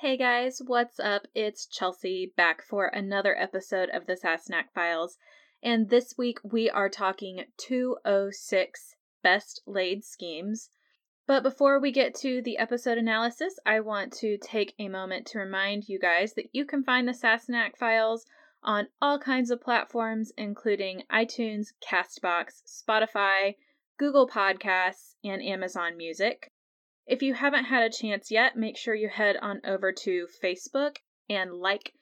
Hey guys, what's up? It's Chelsea back for another episode of the Sassenach Files. And this week we are talking 206 Best Laid Schemes. But before we get to the episode analysis, I want to take a moment to remind you guys that you can find the Sassenach Files on all kinds of platforms, including iTunes, Castbox, Spotify, Google Podcasts, and Amazon Music. If you haven't had a chance yet, make sure you head on over to Facebook and like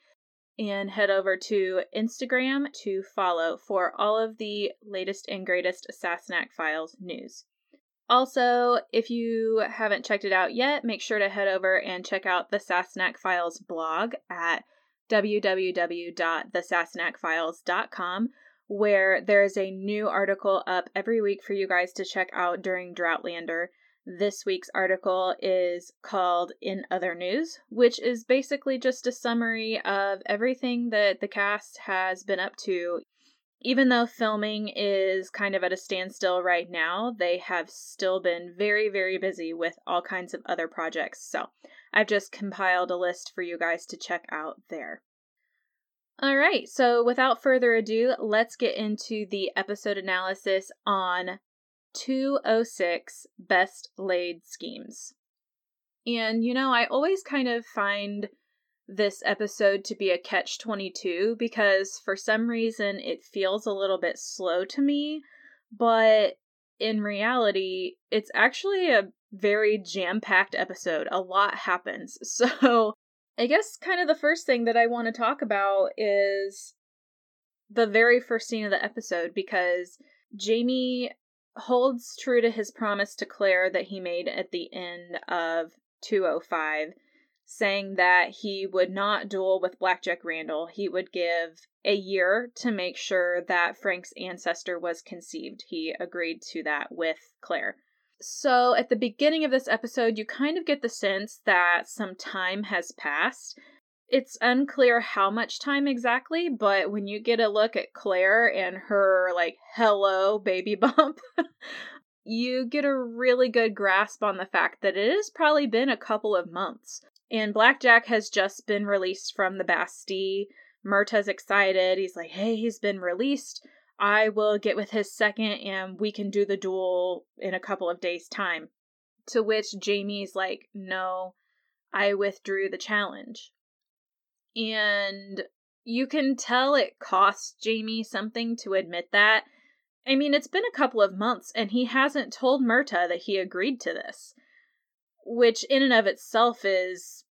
and head over to Instagram to follow for all of the latest and greatest Sassenach Files news. Also, if you haven't checked it out yet, make sure to head over and check out the Sassenach Files blog at www.thesassenachfiles.com where there's a new article up every week for you guys to check out during Droughtlander. This week's article is called In Other News, which is basically just a summary of everything that the cast has been up to. Even though filming is kind of at a standstill right now, they have still been very, very busy with all kinds of other projects. So I've just compiled a list for you guys to check out there. All right, so without further ado, let's get into the episode analysis on 206 Best Laid Schemes. And you know, I always kind of find this episode to be a catch 22 because for some reason it feels a little bit slow to me, but in reality, it's actually a very jam packed episode. A lot happens. So, I guess kind of the first thing that I want to talk about is the very first scene of the episode because Jamie holds true to his promise to Claire that he made at the end of 205, saying that he would not duel with Black Jack Randall. He would give a year to make sure that Frank's ancestor was conceived. He agreed to that with Claire. So, at the beginning of this episode, you kind of get the sense that some time has passed it's unclear how much time exactly, but when you get a look at Claire and her like hello baby bump, you get a really good grasp on the fact that it has probably been a couple of months. And Black Jack has just been released from the Bastille. Murtagh's excited. He's like, hey, he's been released. I will get with his second and we can do the duel in a couple of days' time. To which Jamie's like, no, I withdrew the challenge and you can tell it costs Jamie something to admit that. I mean, it's been a couple of months and he hasn't told Murtagh that he agreed to this, which in and of itself is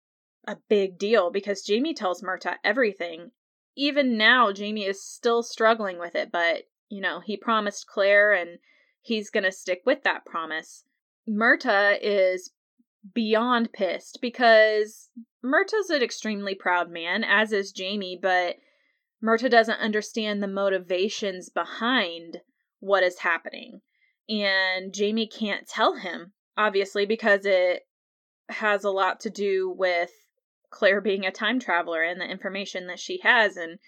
a big deal because Jamie tells Murtagh everything. Even now, Jamie is still struggling with it, but, you know, he promised Claire and he's going to stick with that promise. Murtagh is beyond pissed because Murtagh's an extremely proud man, as is Jamie, but Murtagh doesn't understand the motivations behind what is happening. And Jamie can't tell him, obviously, because it has a lot to do with Claire being a time traveler and the information that she has. And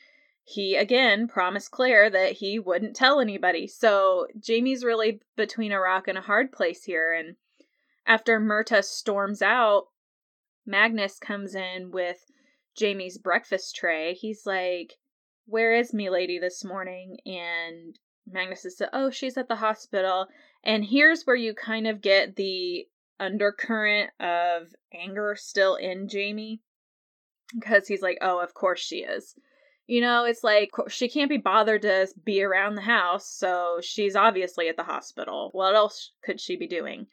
he, again, promised Claire that he wouldn't tell anybody. So Jamie's really between a rock and a hard place here. And after Murtagh storms out, Magnus comes in with Jamie's breakfast tray. He's like, Where is Milady this morning? And Magnus is like, Oh, she's at the hospital. And here's where you kind of get the undercurrent of anger still in Jamie. Because he's like, Oh, of course she is. You know, it's like she can't be bothered to be around the house, so she's obviously at the hospital. What else could she be doing?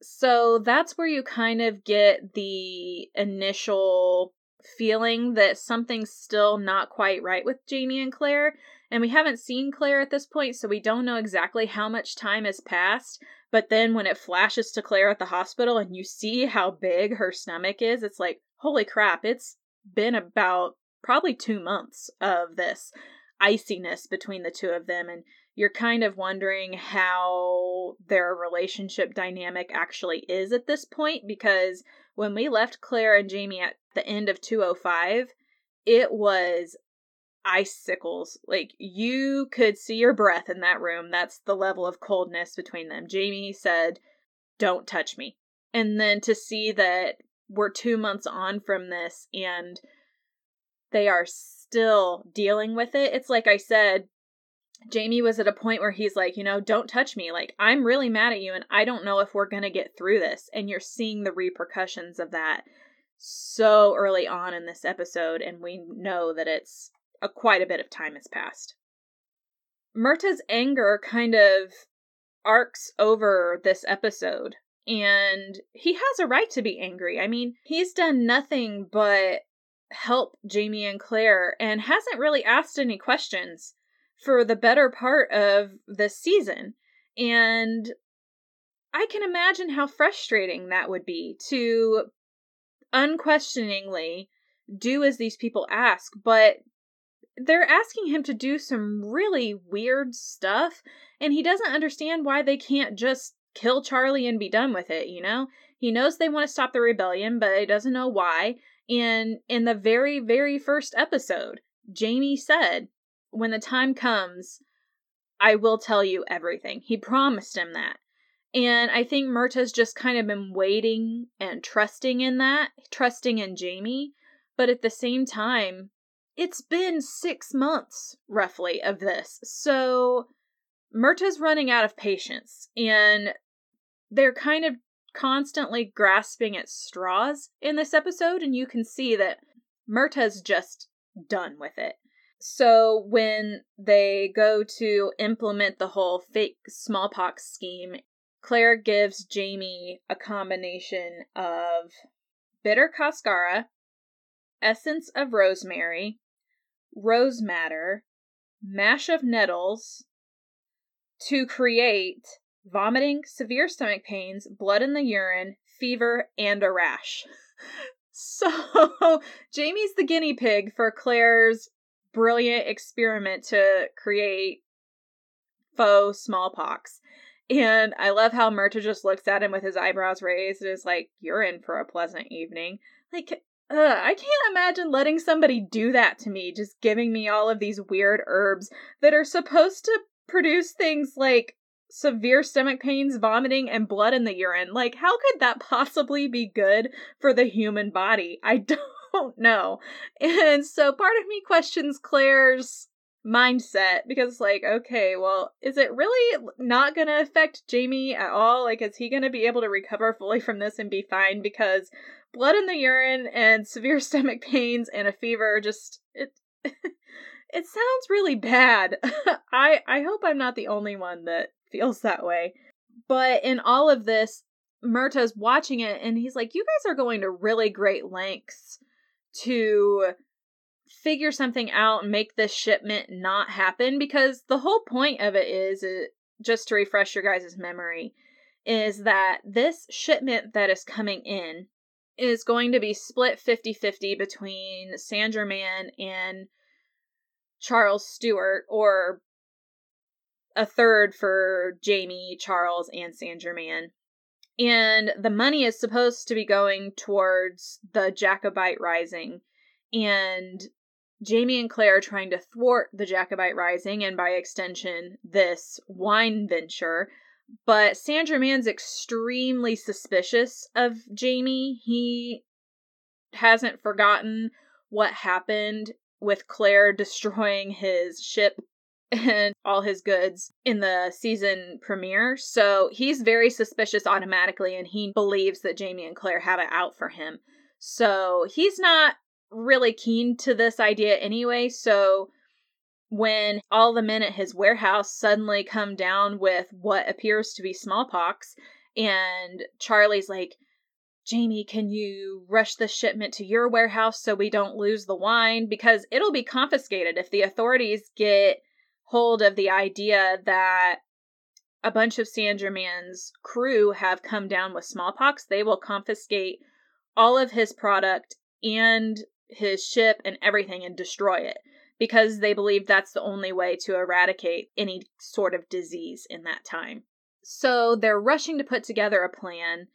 So that's where you kind of get the initial feeling that something's still not quite right with Jamie and Claire. And we haven't seen Claire at this point, so we don't know exactly how much time has passed. But then when it flashes to Claire at the hospital and you see how big her stomach is, it's like, holy crap, it's been about probably two months of this iciness between the two of them. And you're kind of wondering how their relationship dynamic actually is at this point because when we left Claire and Jamie at the end of 205, it was icicles. Like you could see your breath in that room. That's the level of coldness between them. Jamie said, Don't touch me. And then to see that we're two months on from this and they are still dealing with it. It's like I said, Jamie was at a point where he's like, you know, don't touch me. Like, I'm really mad at you and I don't know if we're going to get through this. And you're seeing the repercussions of that so early on in this episode. And we know that it's a, quite a bit of time has passed. Murtagh's anger kind of arcs over this episode. And he has a right to be angry. I mean, he's done nothing but help Jamie and Claire and hasn't really asked any questions for the better part of this season. And I can imagine how frustrating that would be to unquestioningly do as these people ask, but they're asking him to do some really weird stuff, and he doesn't understand why they can't just kill Charlie and be done with it, you know? He knows they want to stop the rebellion, but he doesn't know why. And in the very, very first episode, Jamie said, When the time comes, I will tell you everything. He promised him that. And I think Murtagh's just kind of been waiting and trusting in that, trusting in Jamie. But at the same time, it's been six months, roughly, of this. So Murtagh's running out of patience. And they're kind of constantly grasping at straws in this episode, and you can see that Murtagh's just done with it. So when they go to implement the whole fake smallpox scheme, Claire gives Jamie a combination of bitter cascara, essence of rosemary, rose madder, mash of nettles to create vomiting, severe stomach pains, blood in the urine, fever, and a rash. So, Jamie's the guinea pig for Claire's brilliant experiment to create faux smallpox. And I love how Murtagh just looks at him with his eyebrows raised and is like, You're in for a pleasant evening. Like, uh, I can't imagine letting somebody do that to me, just giving me all of these weird herbs that are supposed to produce things like severe stomach pains, vomiting, and blood in the urine. Like, how could that possibly be good for the human body? I don't know. And so part of me questions Claire's mindset because like okay well is it really not going to affect jamie at all like is he going to be able to recover fully from this and be fine because blood in the urine and severe stomach pains and a fever just it it sounds really bad i i hope i'm not the only one that feels that way. But in all of this, Murtagh's watching it and he's like, You guys are going to really great lengths to figure something out and make this shipment not happen because the whole point of it is uh, just to refresh your guys' memory is that this shipment that is coming in is going to be split 50-50 between Saint Germain and Charles Stuart or a third for Jamie, Charles, and Saint Germain. And the money is supposed to be going towards the Jacobite Rising. And Jamie and Claire are trying to thwart the Jacobite Rising and, by extension, this wine venture. But Saint Germain's extremely suspicious of Jamie. He hasn't forgotten what happened with Claire destroying his ship and all his goods in the season premiere. So he's very suspicious automatically and he believes that Jamie and Claire have it out for him. So he's not really keen to this idea anyway. So when all the men at his warehouse suddenly come down with what appears to be smallpox, and Charlie's like, Jamie, can you rush the shipment to your warehouse so we don't lose the wine? Because it'll be confiscated if the authorities get hold of the idea that a bunch of Saint Germain's crew have come down with smallpox, they will confiscate all of his product and his ship and everything and destroy it because they believe that's the only way to eradicate any sort of disease in that time. So they're rushing to put together a plan.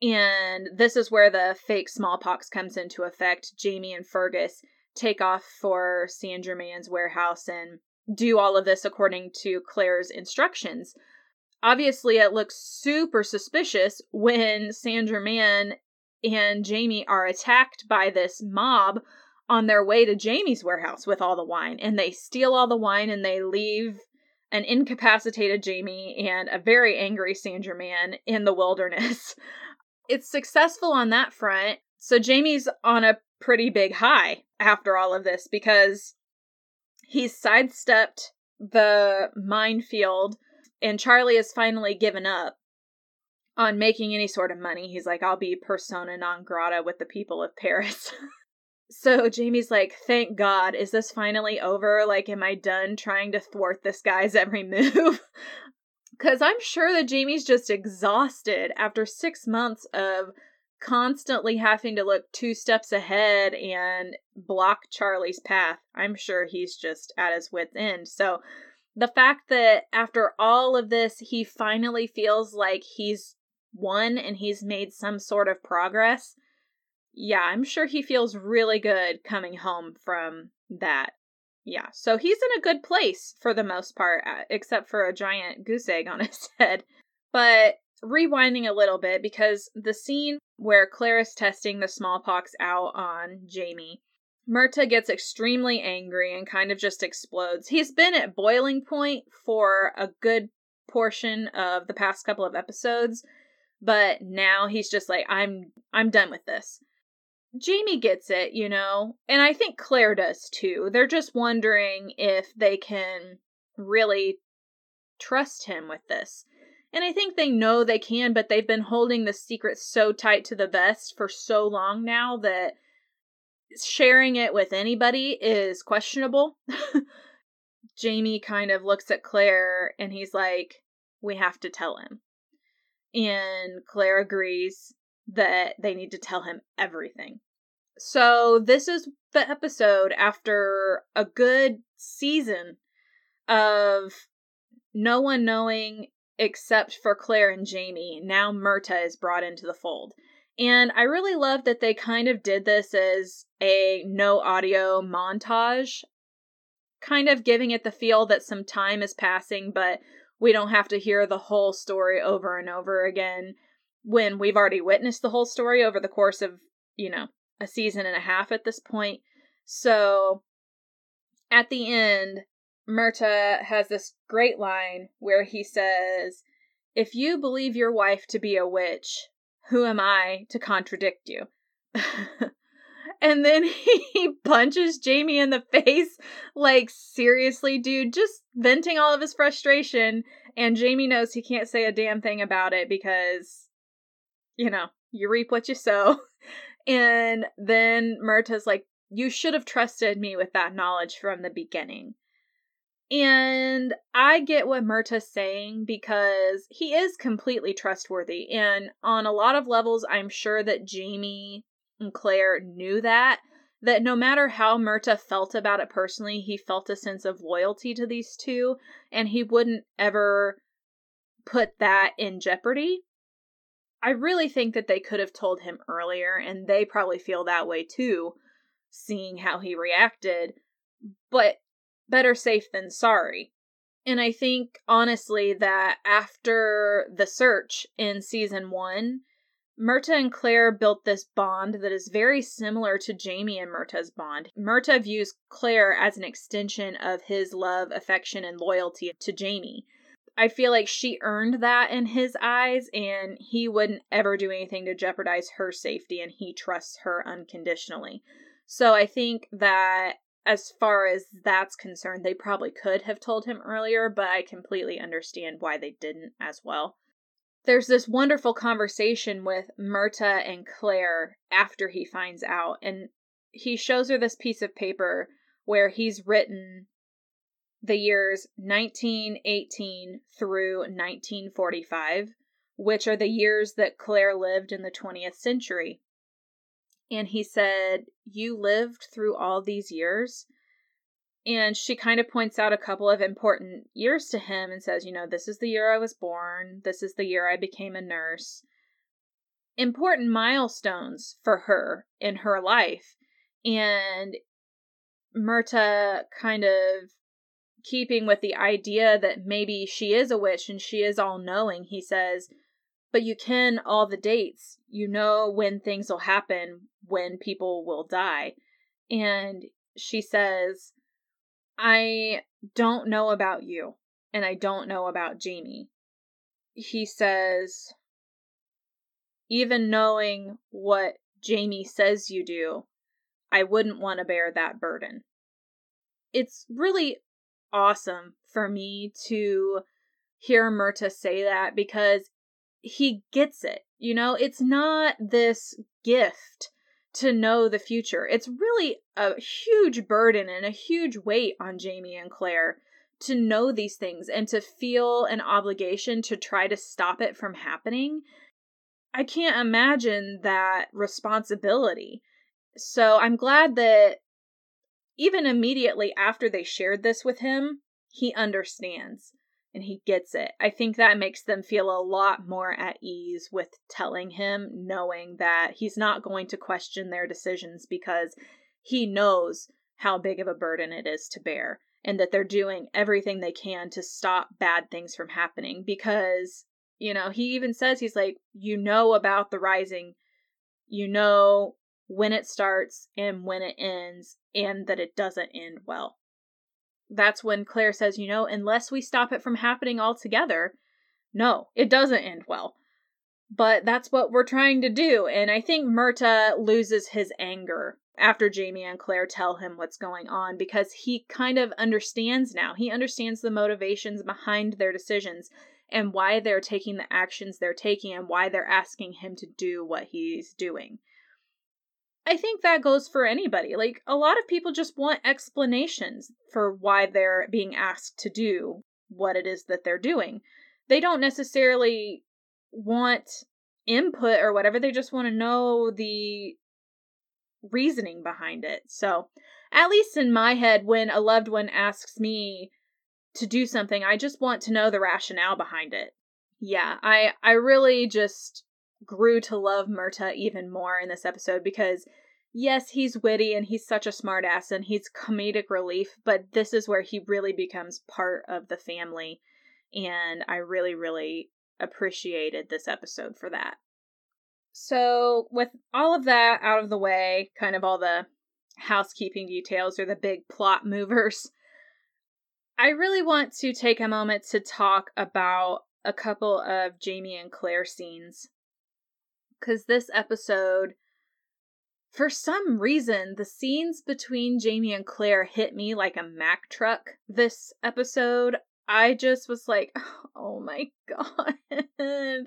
And this is where the fake smallpox comes into effect. Jamie and Fergus take off for Germain's warehouse and do all of this according to Claire's instructions. Obviously, it looks super suspicious when Saint Germain and Jamie are attacked by this mob on their way to Jamie's warehouse with all the wine. And they steal all the wine and they leave an incapacitated Jamie and a very angry Saint Germain in the wilderness. It's successful on that front. So Jamie's on a pretty big high after all of this because he's sidestepped the minefield and Charlie has finally given up on making any sort of money. He's like, I'll be persona non grata with the people of Paris. so Jamie's like, thank God, is this finally over? Like, am I done trying to thwart this guy's every move? Because I'm sure that Jamie's just exhausted after six months of constantly having to look two steps ahead and block Charlie's path. I'm sure he's just at his wits' end. So, the fact that after all of this, he finally feels like he's won and he's made some sort of progress, yeah, I'm sure he feels really good coming home from that. Yeah, so he's in a good place for the most part, uh, except for a giant goose egg on his head. But rewinding a little bit, because the scene where Claire is testing the smallpox out on Jamie, Murtagh gets extremely angry and kind of just explodes. He's been at boiling point for a good portion of the past couple of episodes, but now he's just like I'm I'm done with this. Jamie gets it, you know, and I think Claire does too. They're just wondering if they can really trust him with this. And I think they know they can, but they've been holding the secret so tight to the vest for so long now that sharing it with anybody is questionable. Jamie kind of looks at Claire and he's like, We have to tell him. And Claire agrees that they need to tell him everything. So, this is the episode after a good season of no one knowing except for Claire and Jamie. Now Murtagh is brought into the fold. And I really love that they kind of did this as a no audio montage, kind of giving it the feel that some time is passing, but we don't have to hear the whole story over and over again when we've already witnessed the whole story over the course of, you know, a season and a half at this point. So at the end, Murtagh has this great line where he says, If you believe your wife to be a witch, who am I to contradict you? and then he punches Jamie in the face. Like, seriously, dude, just venting all of his frustration. And Jamie knows he can't say a damn thing about it because, you know, you reap what you sow. And then Murtagh's like, You should have trusted me with that knowledge from the beginning. And I get what Murtagh's saying because he is completely trustworthy. And on a lot of levels, I'm sure that Jamie and Claire knew that. That no matter how Murtagh felt about it personally, he felt a sense of loyalty to these two, and he wouldn't ever put that in jeopardy. I really think that they could have told him earlier, and they probably feel that way too, seeing how he reacted. But better safe than sorry. And I think, honestly, that after the search in season one, Murtagh and Claire built this bond that is very similar to Jamie and Murtagh's bond. Murtagh views Claire as an extension of his love, affection, and loyalty to Jamie. I feel like she earned that in his eyes, and he wouldn't ever do anything to jeopardize her safety, and he trusts her unconditionally. So I think that as far as that's concerned, they probably could have told him earlier, but I completely understand why they didn't as well. There's this wonderful conversation with Murtagh and Claire after he finds out, and he shows her this piece of paper where he's written the years 1918 through 1945, which are the years that Claire lived in the 20th century. And he said, You lived through all these years? And she kind of points out a couple of important years to him and says, You know, this is the year I was born. This is the year I became a nurse. Important milestones for her in her life. And Murtagh kind of keeping with the idea that maybe she is a witch and she is all knowing, he says, but you can all the dates. You know when things will happen, when people will die. And she says, I don't know about you, and I don't know about Jamie. He says, even knowing what Jamie says you do, I wouldn't want to bear that burden. It's really awesome for me to hear Murtagh say that because he gets it. You know, it's not this gift to know the future. It's really a huge burden and a huge weight on Jamie and Claire to know these things and to feel an obligation to try to stop it from happening. I can't imagine that responsibility. So I'm glad that even immediately after they shared this with him, he understands and he gets it. I think that makes them feel a lot more at ease with telling him, knowing that he's not going to question their decisions because he knows how big of a burden it is to bear and that they're doing everything they can to stop bad things from happening because you know he even says he's like you know about the rising you know when it starts and when it ends and that it doesn't end well that's when Claire says, you know, unless we stop it from happening altogether, no, it doesn't end well. But that's what we're trying to do. And I think Murtagh loses his anger after Jamie and Claire tell him what's going on because he kind of understands now. He understands the motivations behind their decisions and why they're taking the actions they're taking and why they're asking him to do what he's doing. I think that goes for anybody. Like, a lot of people just want explanations for why they're being asked to do what it is that they're doing. They don't necessarily want input or whatever, they just want to know the reasoning behind it. So, at least in my head, when a loved one asks me to do something, I just want to know the rationale behind it. Yeah, I I really just grew to love Murtagh even more in this episode because yes, he's witty and he's such a smartass and he's comedic relief, but this is where he really becomes part of the family. And I really, really appreciated this episode for that. So, with all of that out of the way, kind of all the housekeeping details or the big plot movers, I really want to take a moment to talk about a couple of Jamie and Claire scenes because this episode, for some reason, the scenes between Jamie and Claire hit me like a Mack truck this episode. I just was like, oh my god.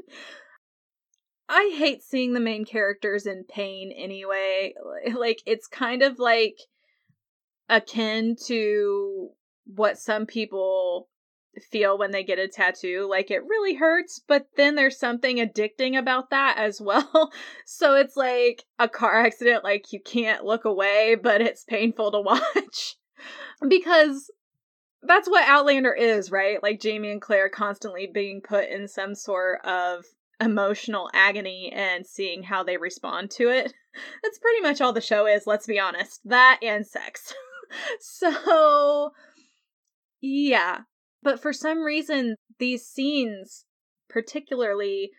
I hate seeing the main characters in pain anyway. Like, it's kind of like akin to what some people feel when they get a tattoo. Like it really hurts, but then there's something addicting about that as well. so it's like a car accident, like you can't look away, but it's painful to watch. because that's what Outlander is, right? Like Jamie and Claire constantly being put in some sort of emotional agony and seeing how they respond to it. That's pretty much all the show is, let's be honest. That and sex. so, yeah, but for some reason, these scenes, particularly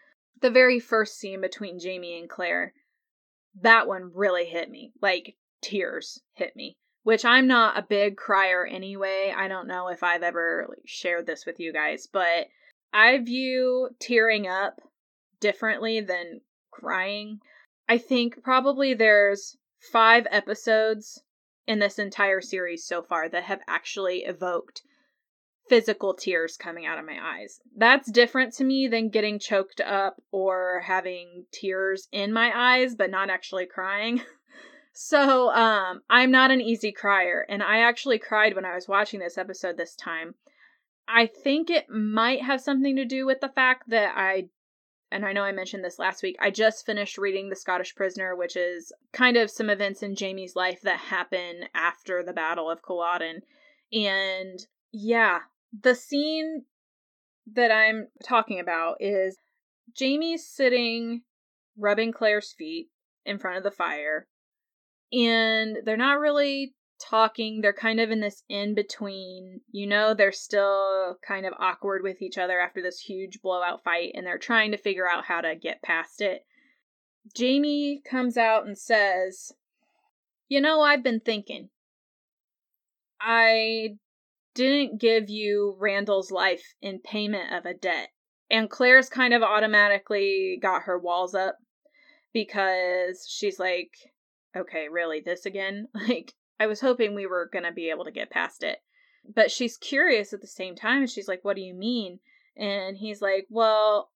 the very first scene between Jamie and Claire, that one really hit me. Like tears hit me. Which I'm not a big crier anyway. I don't know if I've ever shared this with you guys, but I view tearing up differently than crying. I think probably there's five episodes in this entire series so far that have actually evoked physical tears coming out of my eyes. That's different to me than getting choked up or having tears in my eyes but not actually crying. so, um I'm not an easy crier and I actually cried when I was watching this episode this time. I think it might have something to do with the fact that I and I know I mentioned this last week. I just finished reading The Scottish Prisoner, which is kind of some events in Jamie's life that happen after the Battle of Culloden. And yeah, the scene that I'm talking about is Jamie's sitting rubbing Claire's feet in front of the fire, and they're not really talking. They're kind of in this in between. You know, they're still kind of awkward with each other after this huge blowout fight, and they're trying to figure out how to get past it. Jamie comes out and says, You know, I've been thinking. I didn't give you Randall's life in payment of a debt. And Claire's kind of automatically got her walls up because she's like, okay, really, this again? Like, I was hoping we were going to be able to get past it. But she's curious at the same time, and she's like, what do you mean? And he's like, well,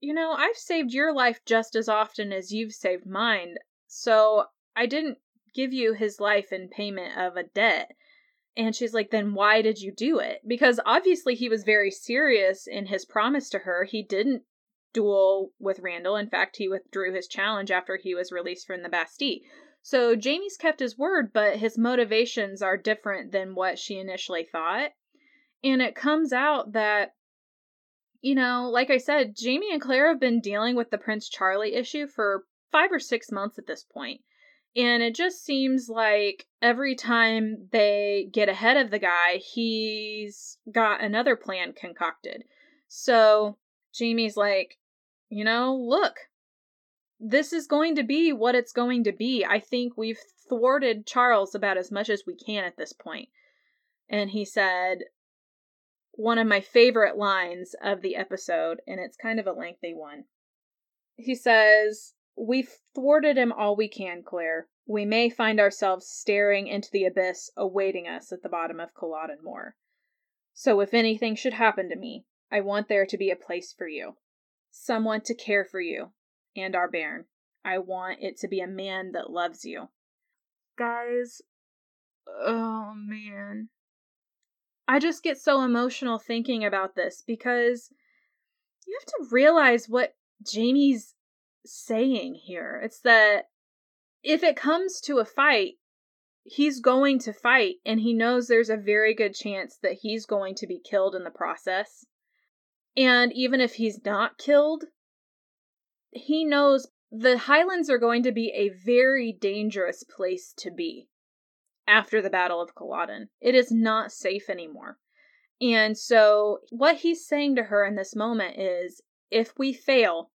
you know, I've saved your life just as often as you've saved mine. So I didn't give you his life in payment of a debt. And she's like, then why did you do it? Because obviously he was very serious in his promise to her. He didn't duel with Randall. In fact, he withdrew his challenge after he was released from the Bastille. So Jamie's kept his word, but his motivations are different than what she initially thought. And it comes out that, you know, like I said, Jamie and Claire have been dealing with the Prince Charlie issue for five or six months at this point. And it just seems like every time they get ahead of the guy, he's got another plan concocted. So Jamie's like, you know, look, this is going to be what it's going to be. I think we've thwarted Charles about as much as we can at this point. And he said one of my favorite lines of the episode, and it's kind of a lengthy one. He says, We've thwarted him all we can, Claire. We may find ourselves staring into the abyss awaiting us at the bottom of Culloden Moor. So if anything should happen to me, I want there to be a place for you. Someone to care for you and our bairn. I want it to be a man that loves you. Guys, oh man. I just get so emotional thinking about this because you have to realize what Jamie's saying here. It's that if it comes to a fight, he's going to fight, and he knows there's a very good chance that he's going to be killed in the process. And even if he's not killed, he knows the Highlands are going to be a very dangerous place to be after the Battle of Culloden. It is not safe anymore. And so, what he's saying to her in this moment is if we fail,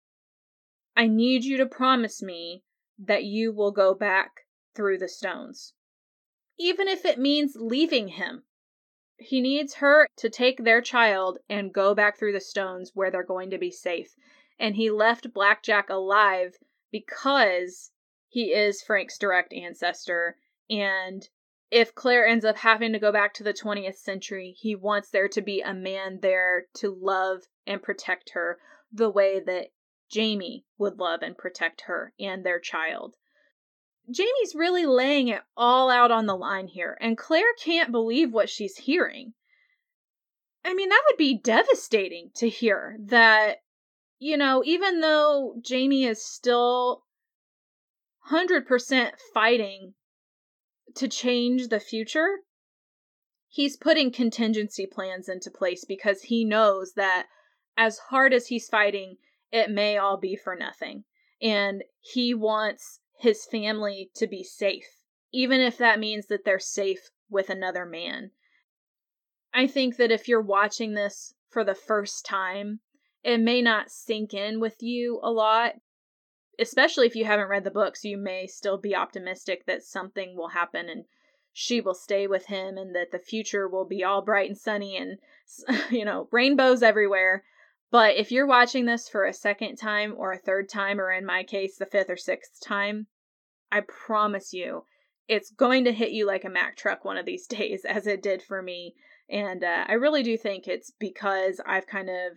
I need you to promise me that you will go back through the stones. Even if it means leaving him. He needs her to take their child and go back through the stones where they're going to be safe. And he left Black Jack alive because he is Frank's direct ancestor. And if Claire ends up having to go back to the 20th century, he wants there to be a man there to love and protect her the way that Jamie would love and protect her and their child. Jamie's really laying it all out on the line here, and Claire can't believe what she's hearing. I mean, that would be devastating to hear that, you know, even though Jamie is still 100% fighting to change the future, he's putting contingency plans into place because he knows that as hard as he's fighting, it may all be for nothing. And he wants his family to be safe, even if that means that they're safe with another man. I think that if you're watching this for the first time, it may not sink in with you a lot. Especially if you haven't read the books, you may still be optimistic that something will happen and she will stay with him and that the future will be all bright and sunny and, you know, rainbows everywhere. But if you're watching this for a second time or a third time, or in my case, the fifth or sixth time, I promise you, it's going to hit you like a Mack truck one of these days, as it did for me. And uh, I really do think it's because I've kind of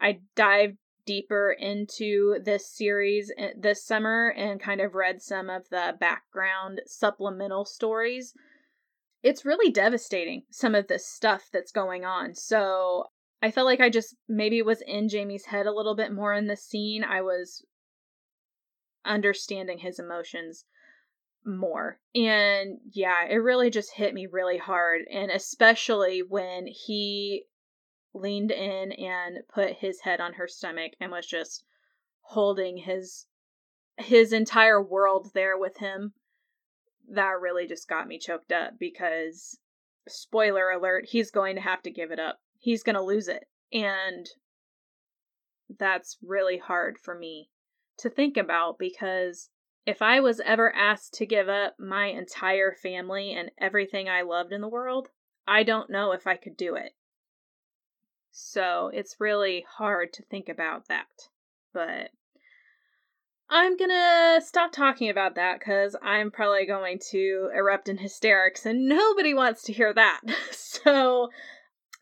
I dived deeper into this series eh, this summer and kind of read some of the background supplemental stories. It's really devastating some of this stuff that's going on. So I felt like I just maybe was in Jamie's head a little bit more in the scene. I was understanding his emotions more. And yeah, it really just hit me really hard. And especially when he leaned in and put his head on her stomach and was just holding his his entire world there with him that really just got me choked up because, spoiler alert, he's going to have to give it up. He's going to lose it. And that's really hard for me to think about because if I was ever asked to give up my entire family and everything I loved in the world, I don't know if I could do it. So it's really hard to think about that. But I'm gonna stop talking about that because I'm probably going to erupt in hysterics and nobody wants to hear that. so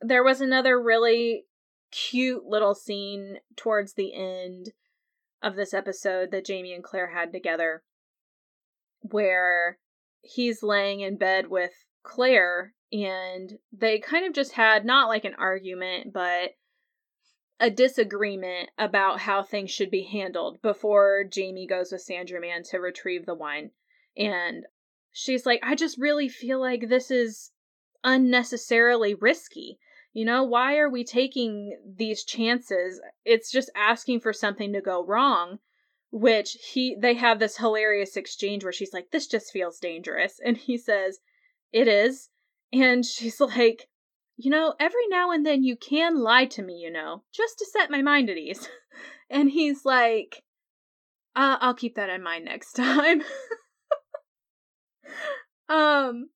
there was another really cute little scene towards the end of this episode that Jamie and Claire had together where he's laying in bed with Claire and they kind of just had not like an argument, but a disagreement about how things should be handled before Jamie goes with Saint Germain to retrieve the wine. And she's like, I just really feel like this is unnecessarily risky. You know, why are we taking these chances? It's just asking for something to go wrong. Which he they have this hilarious exchange where she's like, This just feels dangerous. And he says, It is. And she's like, You know, every now and then you can lie to me, you know, just to set my mind at ease. and he's like, uh, I'll keep that in mind next time. um,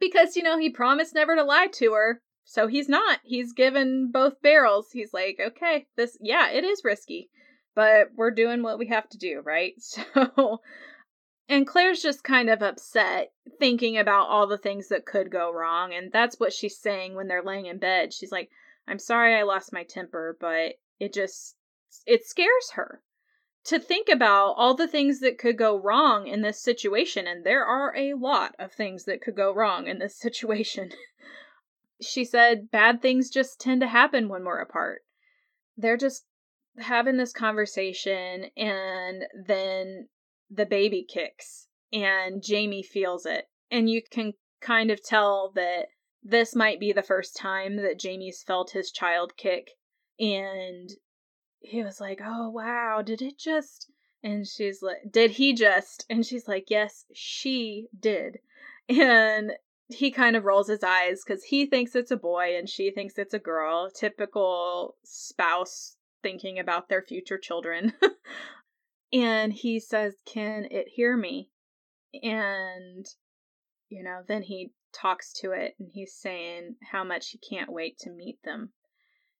because, you know, he promised never to lie to her. So he's not. He's given both barrels. He's like, okay, this, yeah, it is risky, but we're doing what we have to do, right? So, and Claire's just kind of upset thinking about all the things that could go wrong. And that's what she's saying when they're laying in bed. She's like, I'm sorry I lost my temper, but it just, it scares her to think about all the things that could go wrong in this situation. And there are a lot of things that could go wrong in this situation she said bad things just tend to happen when we're apart. They're just having this conversation, and then the baby kicks, and Jamie feels it. And you can kind of tell that this might be the first time that Jamie's felt his child kick. And he was like, Oh, wow, did it just. And she's like, Did he just? And she's like, Yes, she did. And he kind of rolls his eyes because he thinks it's a boy and she thinks it's a girl. Typical spouse thinking about their future children. and he says, Can it hear me? And, you know, then he talks to it and he's saying how much he can't wait to meet them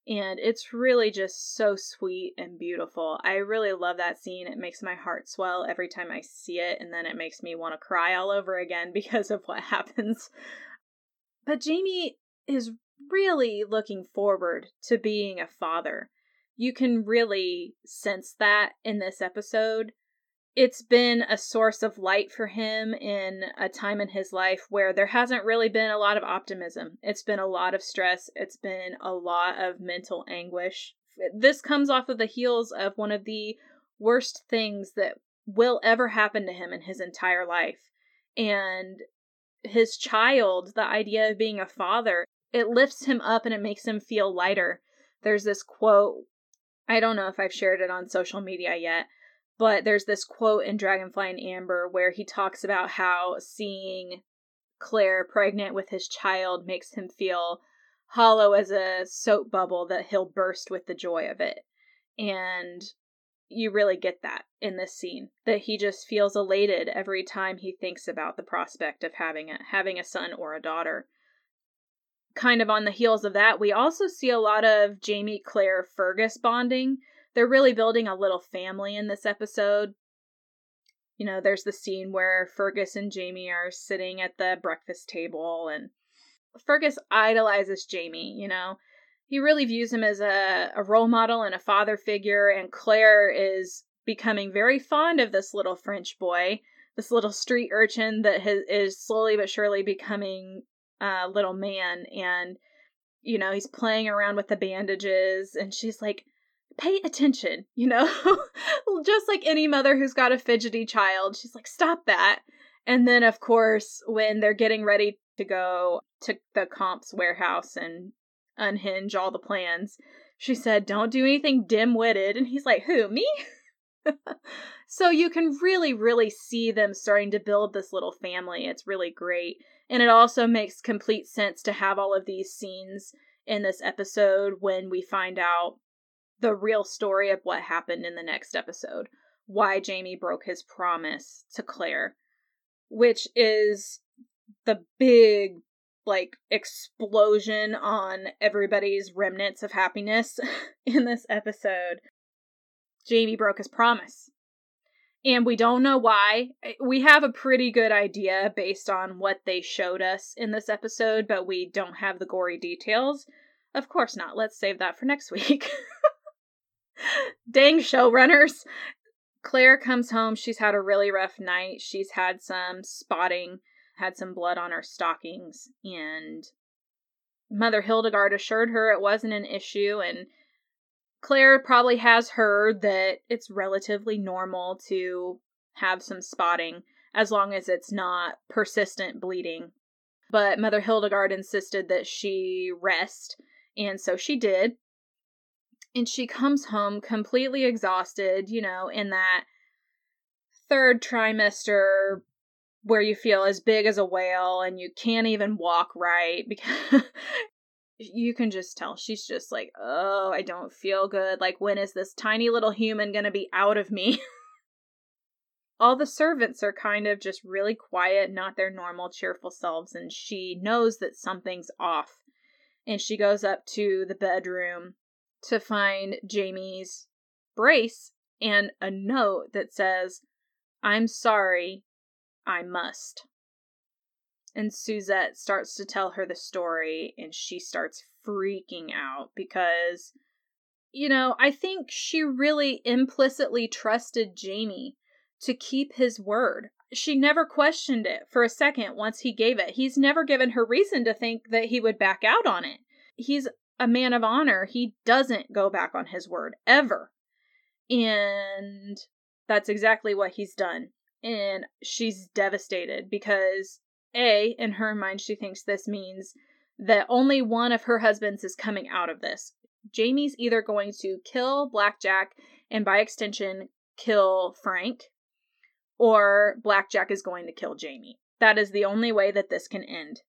and it's really just so sweet and beautiful. I really love that scene. It makes my heart swell every time I see it, and then it makes me want to cry all over again because of what happens. But Jamie is really looking forward to being a father. You can really sense that in this episode it's been a source of light for him in a time in his life where there hasn't really been a lot of optimism. It's been a lot of stress, it's been a lot of mental anguish. This comes off of the heels of one of the worst things that will ever happen to him in his entire life. And his child, the idea of being a father, it lifts him up and it makes him feel lighter. There's this quote, I don't know if I've shared it on social media yet, but there's this quote in Dragonfly in Amber where he talks about how seeing Claire pregnant with his child makes him feel hollow as a soap bubble that he'll burst with the joy of it. And you really get that in this scene that he just feels elated every time he thinks about the prospect of having a having a son or a daughter. Kind of on the heels of that, we also see a lot of Jamie Claire Fergus bonding they're really building a little family in this episode. You know, there's the scene where Fergus and Jamie are sitting at the breakfast table, and Fergus idolizes Jamie, you know. He really views him as a, a role model and a father figure, and Claire is becoming very fond of this little French boy, this little street urchin that has, is slowly but surely becoming a little man. And, you know, he's playing around with the bandages, and she's like, pay attention, you know? Just like any mother who's got a fidgety child, she's like, stop that. And then, of course, when they're getting ready to go to the Comte's warehouse and unhinge all the plans, she said, don't do anything dim witted. And he's like, who, me? so you can really, really see them starting to build this little family. It's really great. And it also makes complete sense to have all of these scenes in this episode when we find out the real story of what happened in the next episode. Why Jamie broke his promise to Claire, which is the big like explosion on everybody's remnants of happiness in this episode. Jamie broke his promise. And we don't know why. We have a pretty good idea based on what they showed us in this episode, but we don't have the gory details. Of course not. Let's save that for next week. Dang showrunners. Claire comes home. She's had a really rough night. She's had some spotting had some blood on her stockings, and Mother Hildegard assured her it wasn't an issue, and Claire probably has heard that it's relatively normal to have some spotting as long as it's not persistent bleeding. But Mother Hildegard insisted that she rest, and so she did. And she comes home completely exhausted, you know, in that third trimester where you feel as big as a whale and you can't even walk right because you can just tell she's just like, oh, I don't feel good. Like, when is this tiny little human gonna be out of me? All the servants are kind of just really quiet, not their normal cheerful selves, and she knows that something's off. And she goes up to the bedroom to find Jamie's brace and a note that says, I'm sorry, I must. And Suzette starts to tell her the story, and she starts freaking out because, you know, I think she really implicitly trusted Jamie to keep his word. She never questioned it for a second once he gave it. He's never given her reason to think that he would back out on it. He's a man of honor. He doesn't go back on his word ever. And that's exactly what he's done and she's devastated because a in her mind she thinks this means that only one of her husbands is coming out of this jamie's either going to kill Black Jack and by extension kill frank or Black Jack is going to kill jamie that is the only way that this can end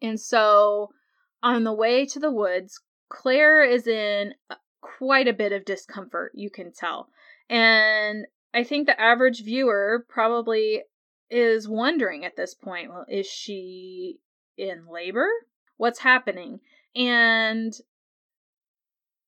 and so on the way to the woods claire is in uh, quite a bit of discomfort you can tell and I think the average viewer probably is wondering at this point well, is she in labor? What's happening? And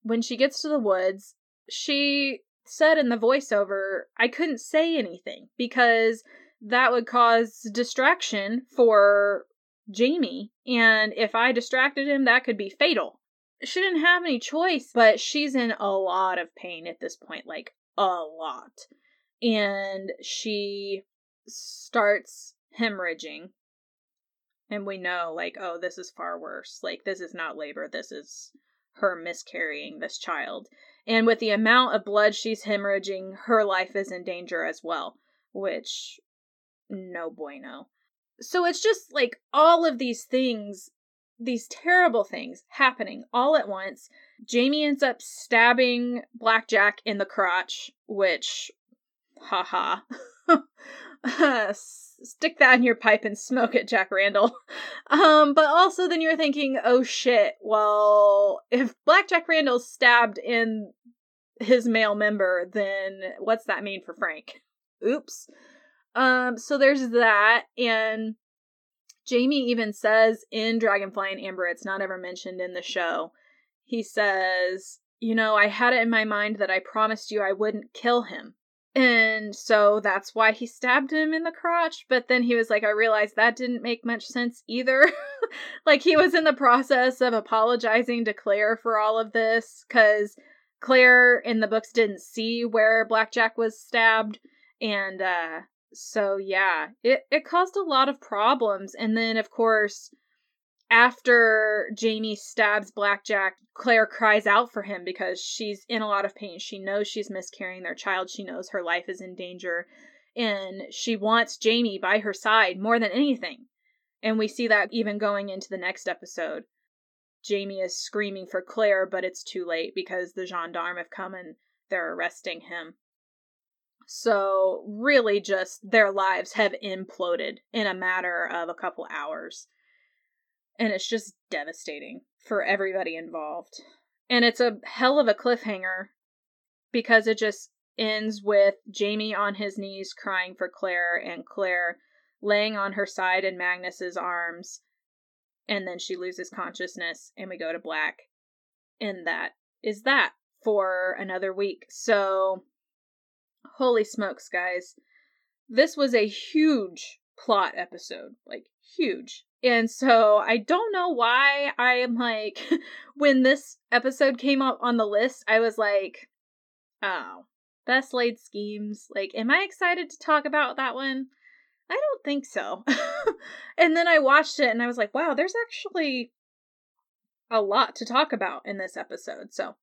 when she gets to the woods, she said in the voiceover, I couldn't say anything because that would cause distraction for Jamie. And if I distracted him, that could be fatal. She didn't have any choice, but she's in a lot of pain at this point like, a lot. And she starts hemorrhaging. And we know like oh this is far worse. Like this is not labor. This is her miscarrying this child. And with the amount of blood she's hemorrhaging her life is in danger as well which no bueno so it's just like all of these things these terrible things happening all at once jamie ends up stabbing Black Jack in the crotch which haha. Stick that in your pipe and smoke it, Jack Randall. Um, but also then you're thinking, oh shit, well, if Black Jack Randall's stabbed in his male member, then what's that mean for Frank? Oops. Um, so there's that, and Jamie even says in Dragonfly in Amber, it's not ever mentioned in the show. He says, You know, I had it in my mind that I promised you I wouldn't kill him. And so that's why he stabbed him in the crotch. But then he was like, I realized that didn't make much sense either. like he was in the process of apologizing to Claire for all of this because Claire in the books didn't see where Black Jack was stabbed. And uh, so, yeah, it, it caused a lot of problems. And then, of course, after Jamie stabs Black Jack, Claire cries out for him because she's in a lot of pain. She knows she's miscarrying their child. She knows her life is in danger. And she wants Jamie by her side more than anything. And we see that even going into the next episode. Jamie is screaming for Claire, but it's too late because the gendarmes have come and they're arresting him. So, really, just their lives have imploded in a matter of a couple hours. And it's just devastating for everybody involved. And it's a hell of a cliffhanger because it just ends with Jamie on his knees crying for Claire and Claire laying on her side in Magnus's arms. And then she loses consciousness and we go to black. And that is that for another week. So, holy smokes, guys. This was a huge plot episode. Like, huge. And so I don't know why I am like, when this episode came up on the list, I was like, oh, best laid schemes. Like, am I excited to talk about that one? I don't think so. and then I watched it and I was like, wow, there's actually a lot to talk about in this episode. So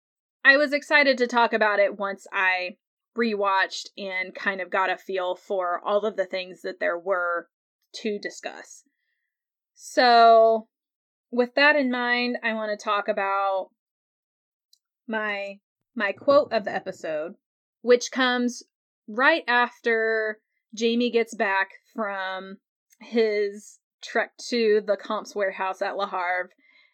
I was excited to talk about it once I rewatched and kind of got a feel for all of the things that there were to discuss. So, with that in mind, I want to talk about my my quote of the episode, which comes right after Jamie gets back from his trek to the Comte's warehouse at Le Havre,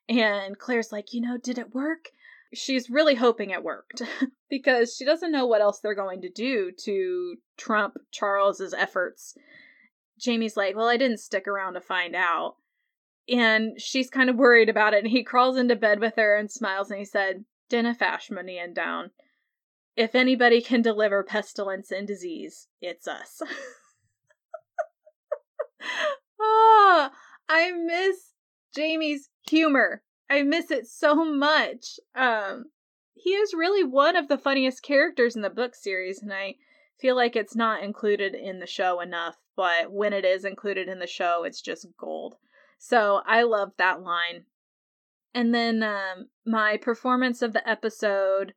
and Claire's like, you know, did it work? She's really hoping it worked because she doesn't know what else they're going to do to trump Charles's efforts. Jamie's like, well, I didn't stick around to find out. And she's kind of worried about it. And he crawls into bed with her and smiles and he said, Dinna fash mo nighean donn. If anybody can deliver pestilence and disease, it's us. ah, I miss Jamie's humor. I miss it so much. Um, he is really one of the funniest characters in the book series, and I feel like it's not included in the show enough. But when it is included in the show, it's just gold. So I love that line. And then um, my performance of the episode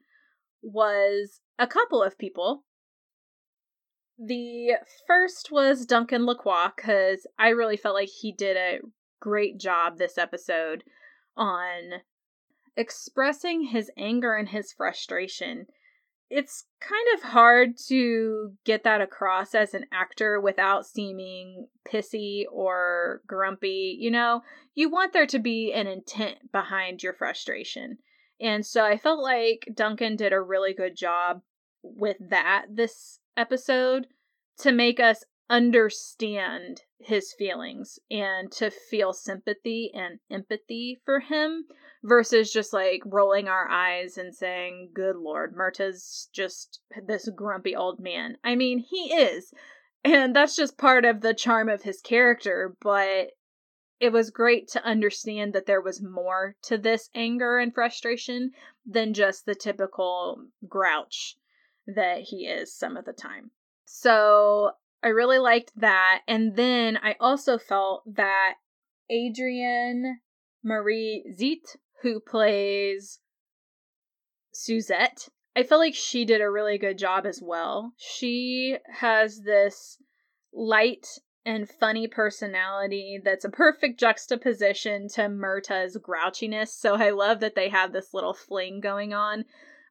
was a couple of people. The first was Duncan Lacroix, because I really felt like he did a great job this episode on expressing his anger and his frustration it's kind of hard to get that across as an actor without seeming pissy or grumpy. You know, you want there to be an intent behind your frustration. And so I felt like Duncan did a really good job with that this episode to make us understand his feelings and to feel sympathy and empathy for him versus just like rolling our eyes and saying, Good Lord, Murtagh's just this grumpy old man. I mean, he is. And that's just part of the charm of his character, but it was great to understand that there was more to this anger and frustration than just the typical grouch that he is some of the time. So I really liked that. And then I also felt that Adrienne Marie Zeet, who plays Suzette, I feel like she did a really good job as well. She has this light and funny personality that's a perfect juxtaposition to Murtagh's grouchiness. So I love that they have this little fling going on.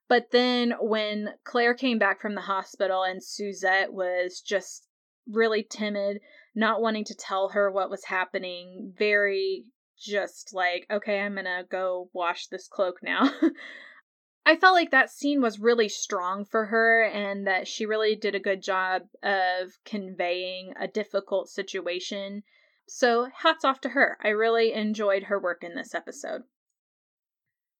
But then when Claire came back from the hospital and Suzette was just really timid, not wanting to tell her what was happening, very just like, okay, I'm gonna go wash this cloak now. I felt like that scene was really strong for her and that she really did a good job of conveying a difficult situation. So, hats off to her. I really enjoyed her work in this episode.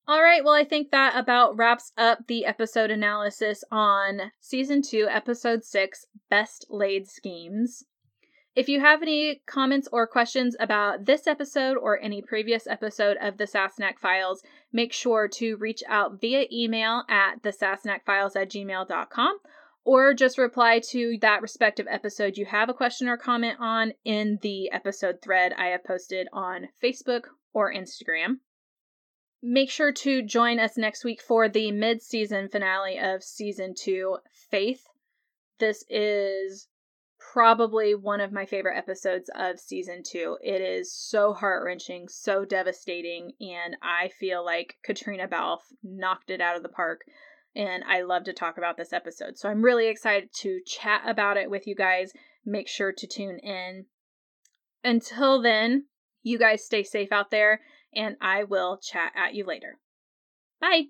All right, well, I think that about wraps up the episode analysis on season two, episode six Best Laid Schemes. If you have any comments or questions about this episode or any previous episode of the Sassenach Files, make sure to reach out via email at thesassenachfiles at gmail.com or just reply to that respective episode you have a question or comment on in the episode thread I have posted on Facebook or Instagram. Make sure to join us next week for the mid season finale of season two, Faith. This is probably one of my favorite episodes of season two. It is so heart wrenching, so devastating, and I feel like Caitriona Balfe knocked it out of the park. and I love to talk about this episode. So I'm really excited to chat about it with you guys. Make sure to tune in. Until then, you guys stay safe out there, and I will chat at you later. Bye.